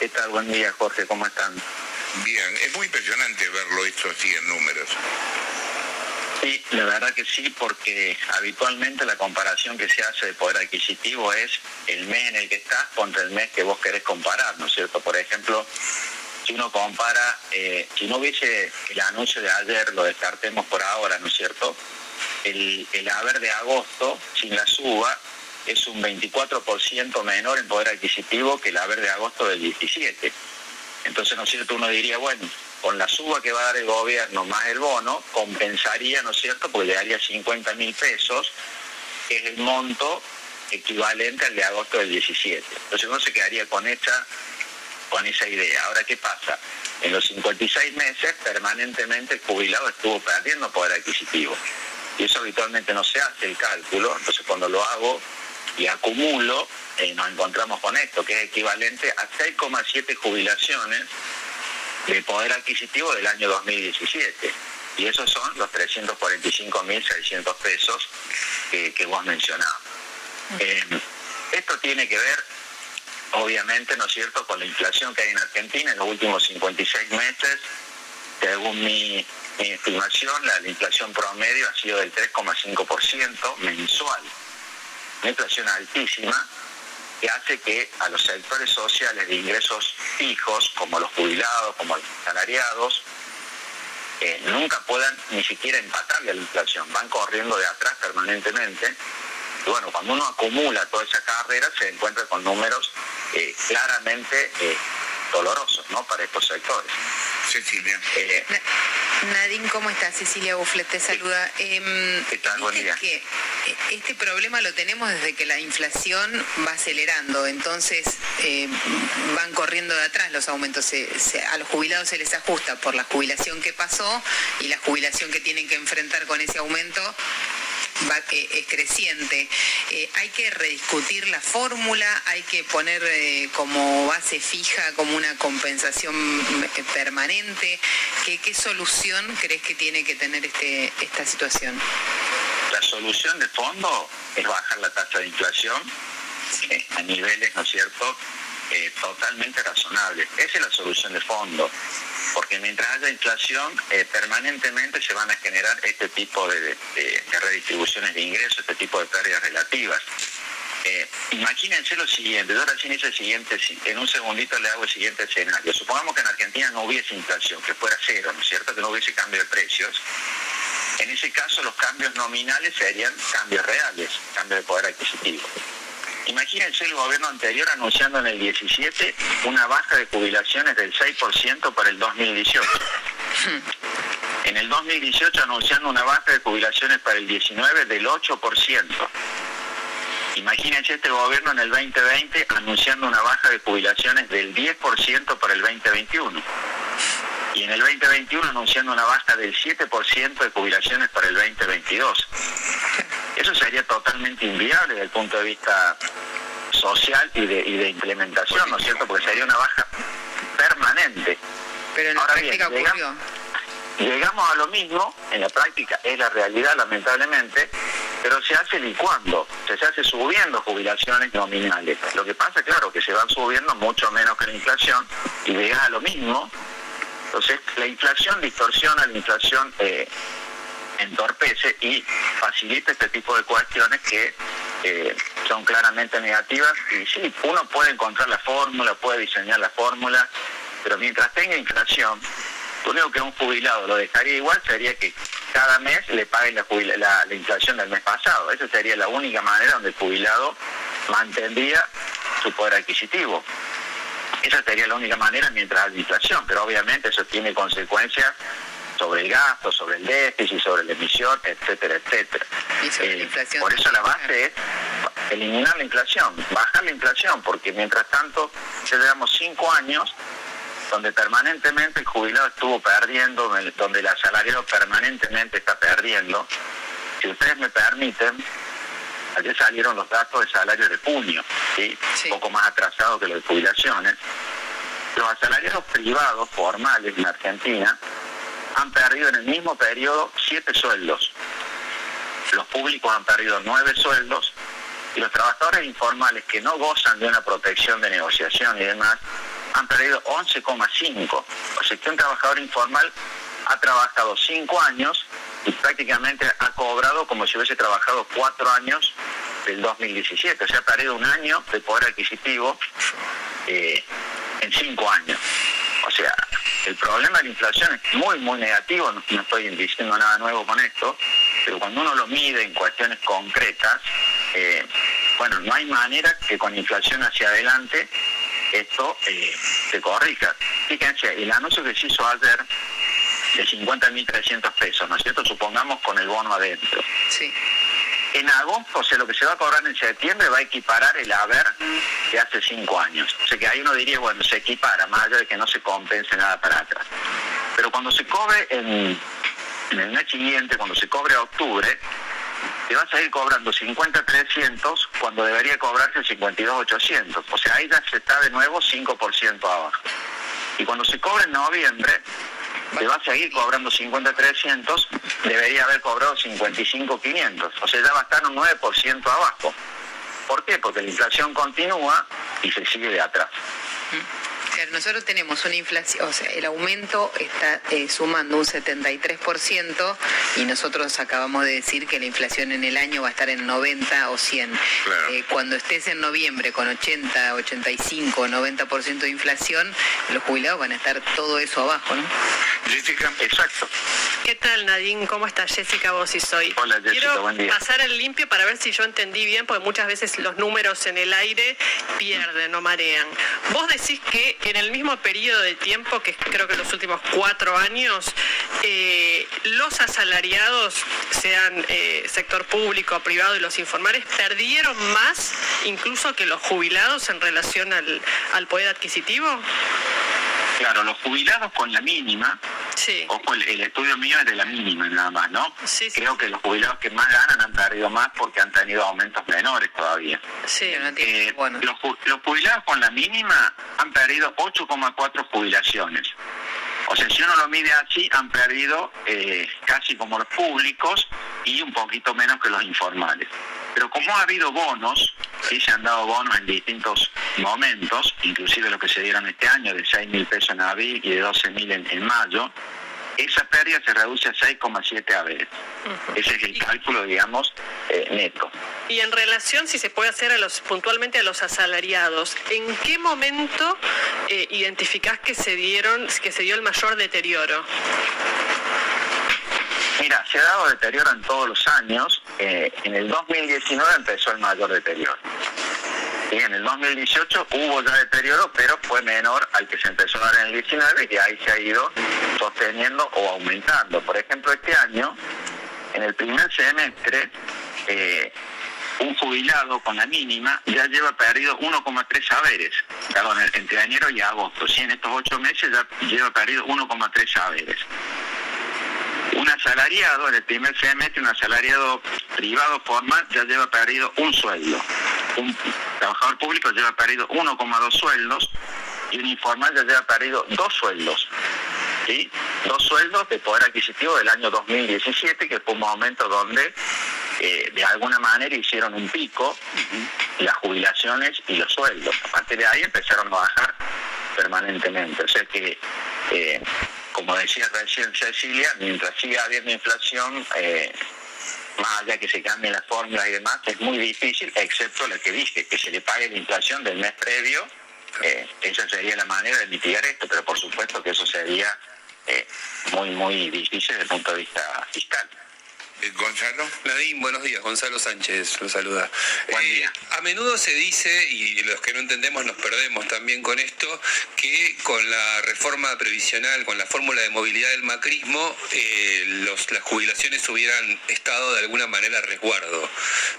¿Qué tal? Buen día, Jorge. ¿Cómo están? Bien, es muy impresionante verlo esto así en números. Sí, la verdad que sí, porque habitualmente la comparación que se hace de poder adquisitivo es el mes en el que estás contra el mes que vos querés comparar, ¿no es cierto? Por ejemplo, si uno compara, eh, si no hubiese el anuncio de ayer, lo descartemos por ahora, ¿no es cierto? El, el haber de agosto, sin la suba, es un 24% menor en poder adquisitivo que el haber de agosto del 17. Entonces, ¿no es cierto? Uno diría, bueno, con la suba que va a dar el gobierno más el bono, compensaría, ¿no es cierto?, porque le daría 50 mil pesos, que es el monto equivalente al de agosto del 17. Entonces uno se quedaría con esa, con esa idea. Ahora, ¿qué pasa? En los 56 meses, permanentemente el jubilado estuvo perdiendo poder adquisitivo. Y eso habitualmente no se hace el cálculo, entonces cuando lo hago y acumulo, eh, nos encontramos con esto, que es equivalente a 6,7 jubilaciones de poder adquisitivo del año 2017. Y esos son los 345.600 pesos que, que vos mencionabas. Eh, esto tiene que ver, obviamente, ¿no es cierto?, con la inflación que hay en Argentina en los últimos 56 meses. según mi, estimación, la, inflación promedio ha sido del 3,5% mensual. Una inflación altísima que hace que a los sectores sociales de ingresos fijos, como los jubilados, como los salariados, eh, nunca puedan ni siquiera empatarle a la inflación, van corriendo de atrás permanentemente. Y bueno, cuando uno acumula toda esa carrera se encuentra con números eh, claramente eh, dolorosos ¿no? para estos sectores. Cecilia. Eh, Nadine, ¿cómo estás? Cecilia Buflet te saluda. Em, ¿Qué tal? Buen día. Que este problema lo tenemos desde que la inflación va acelerando, entonces van corriendo de atrás los aumentos. a los jubilados se les ajusta por la jubilación que pasó y la jubilación que tienen que enfrentar con ese aumento va, es creciente. Eh, hay que rediscutir la fórmula, hay que poner eh, como base fija, como una compensación eh, permanente. ¿Qué, ¿Qué, solución crees que tiene que tener este, esta situación? La solución de fondo es bajar la tasa de inflación a niveles, ¿no es cierto?, totalmente razonables. Esa es la solución de fondo porque mientras haya inflación, eh, permanentemente se van a generar este tipo de, redistribuciones de ingresos, este tipo de pérdidas relativas. Eh, imagínense lo siguiente, yo recién hice el siguiente, en un segundito le hago el siguiente escenario. Supongamos que en Argentina no hubiese inflación, que fuera cero, ¿no es cierto? Que no hubiese cambio de precios. En ese caso los cambios nominales serían cambios reales, cambio de poder adquisitivo. Imagínense el gobierno anterior anunciando en el 17 una baja de jubilaciones del 6% para el 2018. En el 2018 anunciando una baja de jubilaciones para el 19 del 8%. Imagínense este gobierno en el 2020 anunciando una baja de jubilaciones del 10% para el 2021. Y en el 2021 anunciando una baja del 7% de jubilaciones para el 2022. Eso sería totalmente inviable desde el punto de vista social y de, implementación, ¿no es cierto? Porque sería una baja permanente. Pero en la práctica ocurrió. Llegamos a lo mismo, en la práctica es la realidad lamentablemente, pero se hace licuando, se hace subiendo jubilaciones nominales. Lo que pasa, claro, que se van subiendo mucho menos que la inflación y llega a lo mismo. Entonces, la inflación distorsiona la inflación eh, entorpece y facilita este tipo de cuestiones que eh, son claramente negativas. Y sí, uno puede encontrar la fórmula, puede diseñar la fórmula, pero mientras tenga inflación, lo único que un jubilado lo dejaría igual sería que cada mes le paguen la, la, inflación del mes pasado. Esa sería la única manera donde el jubilado mantendría su poder adquisitivo. Esa sería la única manera mientras haya inflación, pero obviamente eso tiene consecuencias sobre el gasto, sobre el déficit, sobre la emisión, etcétera, etcétera. Eh, por eso la base es eliminar la inflación, bajar la inflación, porque mientras tanto ya llevamos cinco años donde permanentemente el jubilado estuvo perdiendo, donde el asalariado permanentemente está perdiendo. Si ustedes me permiten, ayer salieron los datos de salario de junio, ¿sí? un poco más atrasados que los de jubilaciones. Los asalariados privados formales en Argentina han perdido en el mismo periodo siete sueldos. Los públicos han perdido nueve sueldos y los trabajadores informales que no gozan de una protección de negociación y demás han perdido 11,5. O sea que un trabajador informal ha trabajado cinco años y prácticamente ha cobrado como si hubiese trabajado cuatro años del 2017. O sea, ha perdido un año de poder adquisitivo eh, en cinco años. O sea, el problema de la inflación es muy, muy negativo, no, estoy diciendo nada nuevo con esto, pero cuando uno lo mide en cuestiones concretas, eh, bueno, no hay manera que con inflación hacia adelante esto eh, se corrija. Fíjense, el anuncio que se hizo ayer de 50.300 pesos, ¿no es cierto? Supongamos con el bono adentro. Sí. En agosto, o sea, lo que se va a cobrar en septiembre va a equiparar el haber de hace cinco años. O sea que ahí uno diría, bueno, se equipara, más allá de que no se compense nada para atrás. Pero cuando se cobre en, el mes siguiente, cuando se cobre a octubre, te vas a ir cobrando 50.300 cuando debería cobrarse 52.800. O sea, ahí ya se está de nuevo 5% abajo. Y cuando se cobre en noviembre, te va a seguir cobrando 50.300, debería haber cobrado 55.500. O sea, ya va a estar un 9% abajo. ¿Por qué? Porque la inflación continúa y se sigue de atrás. Pero nosotros tenemos una inflación, o sea, el aumento está eh, sumando un 73% y nosotros acabamos de decir que la inflación en el año va a estar en 90 o 100. Eh, cuando estés en noviembre con 80, 85, 90% de inflación, los jubilados van a estar todo eso abajo, ¿no? Jessica, exacto. ¿Qué tal, Nadine? ¿Cómo estás? Jessica Vos y soy. Hola, Jessica, Quiero buen día. pasar el limpio para ver si yo entendí bien, porque muchas veces los números en el aire pierden, no marean. Vos decís que en el mismo periodo de tiempo, que creo que los últimos cuatro años, eh, los asalariados, sean eh, sector público, privado y los informales, perdieron más incluso que los jubilados en relación al, al poder adquisitivo. Claro, los jubilados con la mínima, Sí. ojo, el, el estudio mío es de la mínima nada más, ¿no? Creo que los jubilados que más ganan han perdido más porque han tenido aumentos menores todavía. Sí, Eh, los, ju- los jubilados con la mínima han perdido 8,4 jubilaciones. O sea, si uno lo mide así, han perdido eh, casi como los públicos y un poquito menos que los informales. Pero como ha habido bonos, sí se han dado bonos en distintos momentos, inclusive lo que se dieron este año de 6 mil pesos en abril y de 12 mil en mayo, esa pérdida se reduce a 6,7 haberes. Ese es el cálculo, digamos, eh, neto. Y en relación, si se puede hacer a los, puntualmente a los asalariados, ¿en qué momento eh, identificás que se dieron, que se dio el mayor deterioro? Mira, se ha dado deterioro en todos los años. Eh, en el 2019 empezó el mayor deterioro. Y en el 2018 hubo ya deterioro, pero fue menor al que se empezó a dar en el 19 y ahí se ha ido sosteniendo o aumentando. Por ejemplo, este año, en el primer semestre, eh, un jubilado con la mínima ya lleva perdido 1,3 saberes, perdón, entre enero y agosto. Sí, en estos ocho meses ya lleva perdido 1,3 saberes. Un asalariado, en el primer semestre, un asalariado privado formal ya lleva perdido un sueldo. Un trabajador público lleva perdido 1,2 sueldos y un informal ya lleva perdido dos sueldos. ¿sí? Dos sueldos de poder adquisitivo del año 2017, que fue un momento donde eh, de alguna manera hicieron un pico las jubilaciones y los sueldos. A partir de ahí empezaron a bajar permanentemente. O sea que, eh, como decía recién Cecilia, mientras siga habiendo inflación, eh, más allá que se cambien las fórmulas y demás, es muy difícil, excepto la que dije, que se le pague la inflación del mes previo. Eh, esa sería la manera de mitigar esto, pero por supuesto que eso sería eh, muy, muy difícil desde el punto de vista fiscal. Gonzalo. Nadine, buenos días. Gonzalo Sánchez lo saluda. Eh, a menudo se dice, y los que no entendemos nos perdemos también con esto, que con la reforma previsional, con la fórmula de movilidad del macrismo, eh, los, las jubilaciones hubieran estado de alguna manera a resguardo.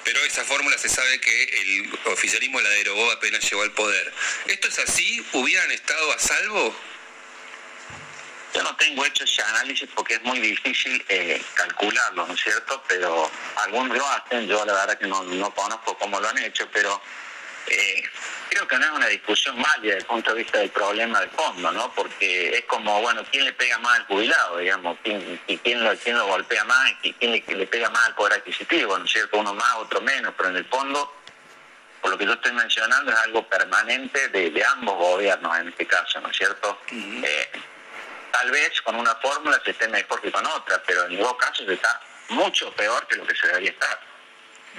Pero esa fórmula se sabe que el oficialismo la derogó apenas llegó al poder. ¿Esto es así? ¿Hubieran estado a salvo? Yo no tengo hecho ese análisis porque es muy difícil eh, calcularlo, ¿no es cierto? Pero algunos lo hacen, yo la verdad que no, no conozco cómo lo han hecho, pero eh, creo que no es una discusión válida desde el punto de vista del problema de fondo, ¿no? Porque es como, bueno, ¿quién le pega más al jubilado, digamos? ¿Quién, y quién, lo, quién lo golpea más? ¿Y quién le, le pega más al poder adquisitivo, ¿no es cierto? Uno más, otro menos, pero en el fondo, por lo que yo estoy mencionando, es algo permanente de, de ambos gobiernos en este caso, ¿no es cierto? Eh, tal vez con una fórmula se esté mejor que con otra, pero en los casos está mucho peor que lo que se debería estar.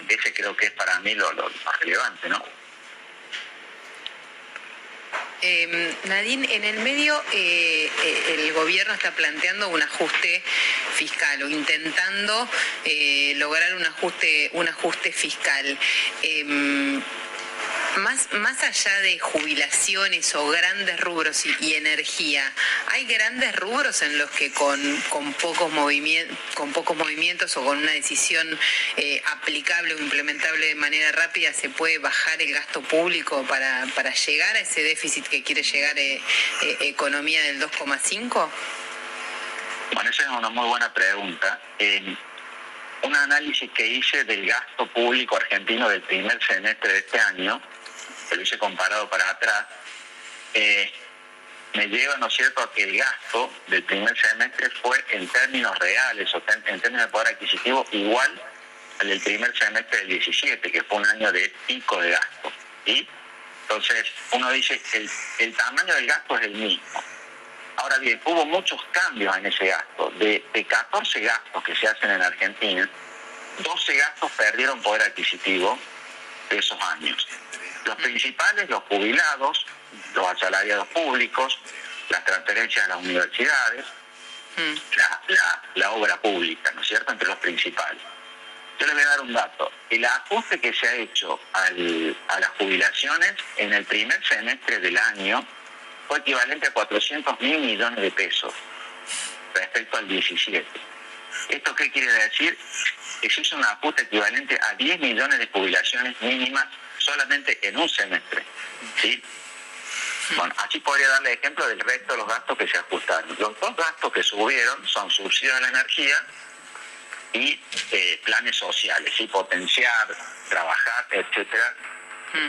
Ese creo que es para mí lo, más relevante, ¿no? Eh, Nadine, en el medio eh, eh, el gobierno está planteando un ajuste fiscal o intentando eh, lograr un ajuste, un ajuste fiscal. Más, más allá de jubilaciones o grandes rubros y, energía, ¿hay grandes rubros en los que con, con, pocos, movimientos, con pocos movimientos o con una decisión eh, aplicable o implementable de manera rápida se puede bajar el gasto público para, para llegar a ese déficit que quiere llegar eh, eh, economía del 2,5? Bueno, esa es una muy buena pregunta. Un análisis que hice del gasto público argentino del primer semestre de este año, que lo hice comparado para atrás, eh, me lleva, ¿no es cierto?, a que el gasto del primer semestre fue en términos reales, o en, términos de poder adquisitivo, igual al del primer semestre del 17, que fue un año de pico de gasto. ¿sí? Entonces, uno dice que el, el tamaño del gasto es el mismo. Ahora bien, hubo muchos cambios en ese gasto. De, de 14 gastos que se hacen en Argentina, 12 gastos perdieron poder adquisitivo de esos años. Los principales, los jubilados, los asalariados públicos, las transferencias a las universidades, la, la- la obra pública, ¿no es cierto?, entre los principales. Yo les voy a dar un dato. El ajuste que se ha hecho al- a las jubilaciones en el primer semestre del año fue equivalente a 400 mil millones de pesos respecto al 17. ¿Esto qué quiere decir? Que se hizo un ajuste equivalente a 10 millones de jubilaciones mínimas solamente en un semestre. ¿sí? Bueno, así podría darle ejemplo del resto de los gastos que se ajustaron. Los dos gastos que subieron son subsidio de la energía y eh, planes sociales, ¿sí? potenciar, trabajar, etcétera.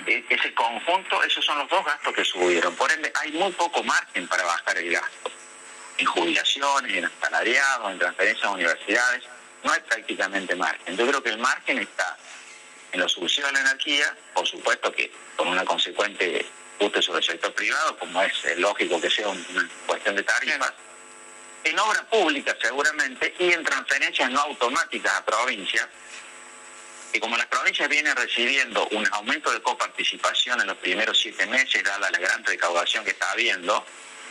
E- Ese conjunto, esos son los dos gastos que subieron. Por ende, hay muy poco margen para bajar el gasto. En jubilaciones, en salariados, en transferencias a universidades, no hay prácticamente margen. Yo creo que el margen está en los subsidios de la energía, por supuesto que con una consecuente ajuste sobre el sector privado, como es eh, lógico que sea un- una cuestión de tarifas, en obra pública seguramente y en transferencias no automáticas a provincias, que como las provincias vienen recibiendo un aumento de coparticipación en los primeros siete meses, dada la gran recaudación que está habiendo,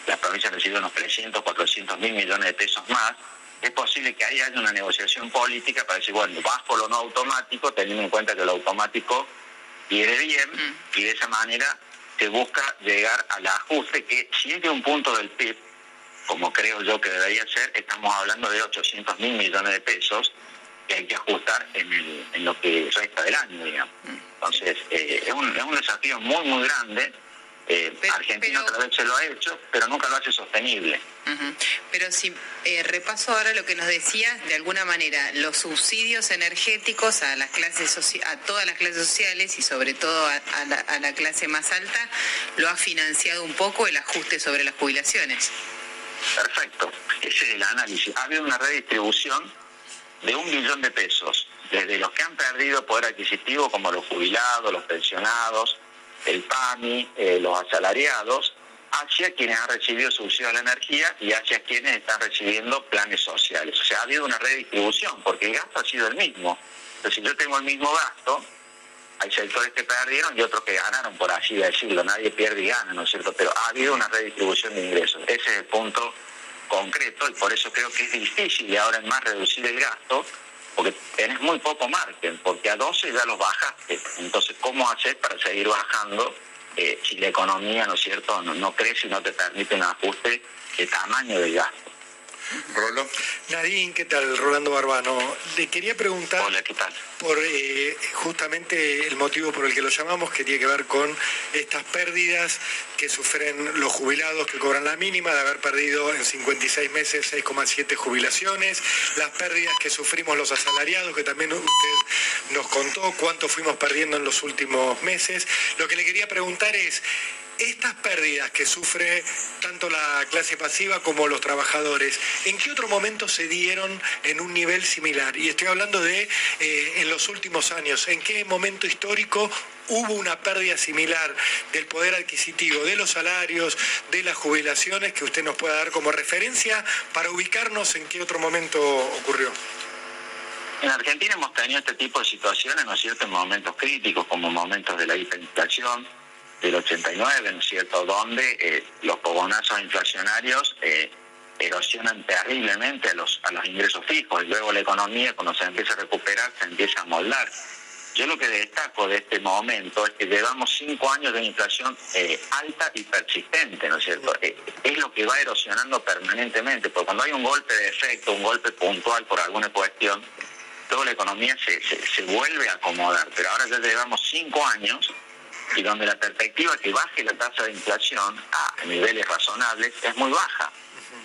las provincias reciben unos 300, 400 mil millones de pesos más, es posible que ahí haya una negociación política para decir, bueno, bajo lo no automático, teniendo en cuenta que lo automático quiere bien, y de esa manera se busca llegar al ajuste que si es de un punto del PIB, como creo yo que debería ser, estamos hablando de 800 mil millones de pesos que hay que ajustar en, el- en lo que resta del año, digamos. Entonces, eh, es, un, es un desafío muy, muy grande. Eh, Argentina otra vez se lo ha hecho, pero nunca lo hace sostenible. Pero si eh, repaso ahora lo que nos decías, de alguna manera, los subsidios energéticos a las clases a todas las clases sociales y sobre todo a, a la, a la clase más alta, lo ha financiado un poco el ajuste sobre las jubilaciones. Perfecto, ese es el análisis. Ha habido una redistribución de un billón de pesos, desde los que han perdido poder adquisitivo, como los jubilados, los pensionados, el PAMI, eh, los asalariados, hacia quienes han recibido subsidio a la energía y hacia quienes están recibiendo planes sociales. O sea, ha habido una redistribución, porque el gasto ha sido el mismo. Entonces, si yo tengo el mismo gasto, hay sectores que perdieron y otros que ganaron, por así decirlo. Nadie pierde y gana, ¿no es cierto? Pero ha habido una redistribución de ingresos. Ese es el punto concreto y por eso creo que es difícil y ahora es más reducir el gasto porque tenés muy poco margen, porque a 12 ya los bajaste. Entonces, ¿cómo haces para seguir bajando eh, si la economía, ¿no es cierto?, no, crece y no te permite un ajuste de tamaño del gasto. Rolo. Nadine, ¿qué tal? Rolando Barbano. Le quería preguntar por eh, justamente el motivo por el que lo llamamos, que tiene que ver con estas pérdidas que sufren los jubilados que cobran la mínima, de haber perdido en 56 meses 6,7 jubilaciones, las pérdidas que sufrimos los asalariados, que también usted nos contó cuánto fuimos perdiendo en los últimos meses. Lo que le quería preguntar es, estas pérdidas que sufre tanto la clase pasiva como los trabajadores, ¿en qué otro momento se dieron en un nivel similar? Y estoy hablando de eh, en los últimos años, ¿en qué momento histórico hubo una pérdida similar del poder adquisitivo, de los salarios, de las jubilaciones, que usted nos pueda dar como referencia para ubicarnos en qué otro momento ocurrió? En Argentina hemos tenido este tipo de situaciones, ¿no es cierto?, en momentos críticos, como momentos de la hiperinflación del 89, ¿no es cierto?, donde eh, los fogonazos inflacionarios eh, erosionan terriblemente a los, a los ingresos fijos y luego la economía, cuando se empieza a recuperar, se empieza a moldar. Yo lo que destaco de este momento es que llevamos cinco años de inflación eh, alta y persistente, ¿no es cierto? Eh, es lo que va erosionando permanentemente, porque cuando hay un golpe de efecto, un golpe puntual por alguna cuestión, toda la economía se, se- se vuelve a acomodar. Pero ahora ya llevamos cinco años y donde la perspectiva que baje la tasa de inflación a niveles razonables es muy baja.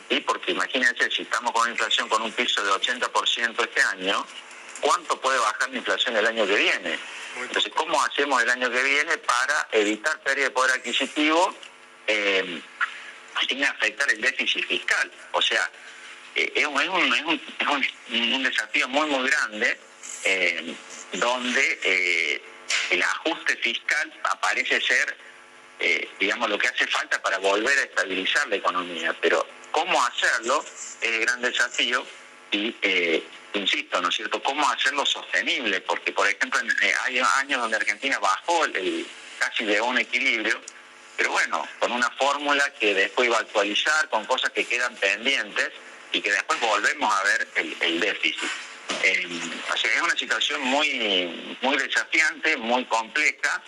¿sí? Porque imagínense, si estamos con una inflación con un piso de 80% este año, ¿cuánto puede bajar la inflación el año que viene? Entonces, ¿cómo hacemos el año que viene para evitar pérdida de poder adquisitivo eh, sin afectar el déficit fiscal? O sea, eh, es, un, es un- es un- es un- un desafío muy, muy grande eh, donde eh, el ajuste fiscal aparece ser digamos, lo que hace falta para volver a estabilizar la economía, pero cómo hacerlo es el gran desafío y, eh, insisto, ¿no es cierto?, cómo hacerlo sostenible, porque, por ejemplo, eh, hay años donde Argentina bajó, el, casi llegó a un equilibrio, pero bueno, con una fórmula que después va a actualizar, con cosas que quedan pendientes y que después volvemos a ver el, déficit. Eh, es una situación muy, muy desafiante, muy compleja,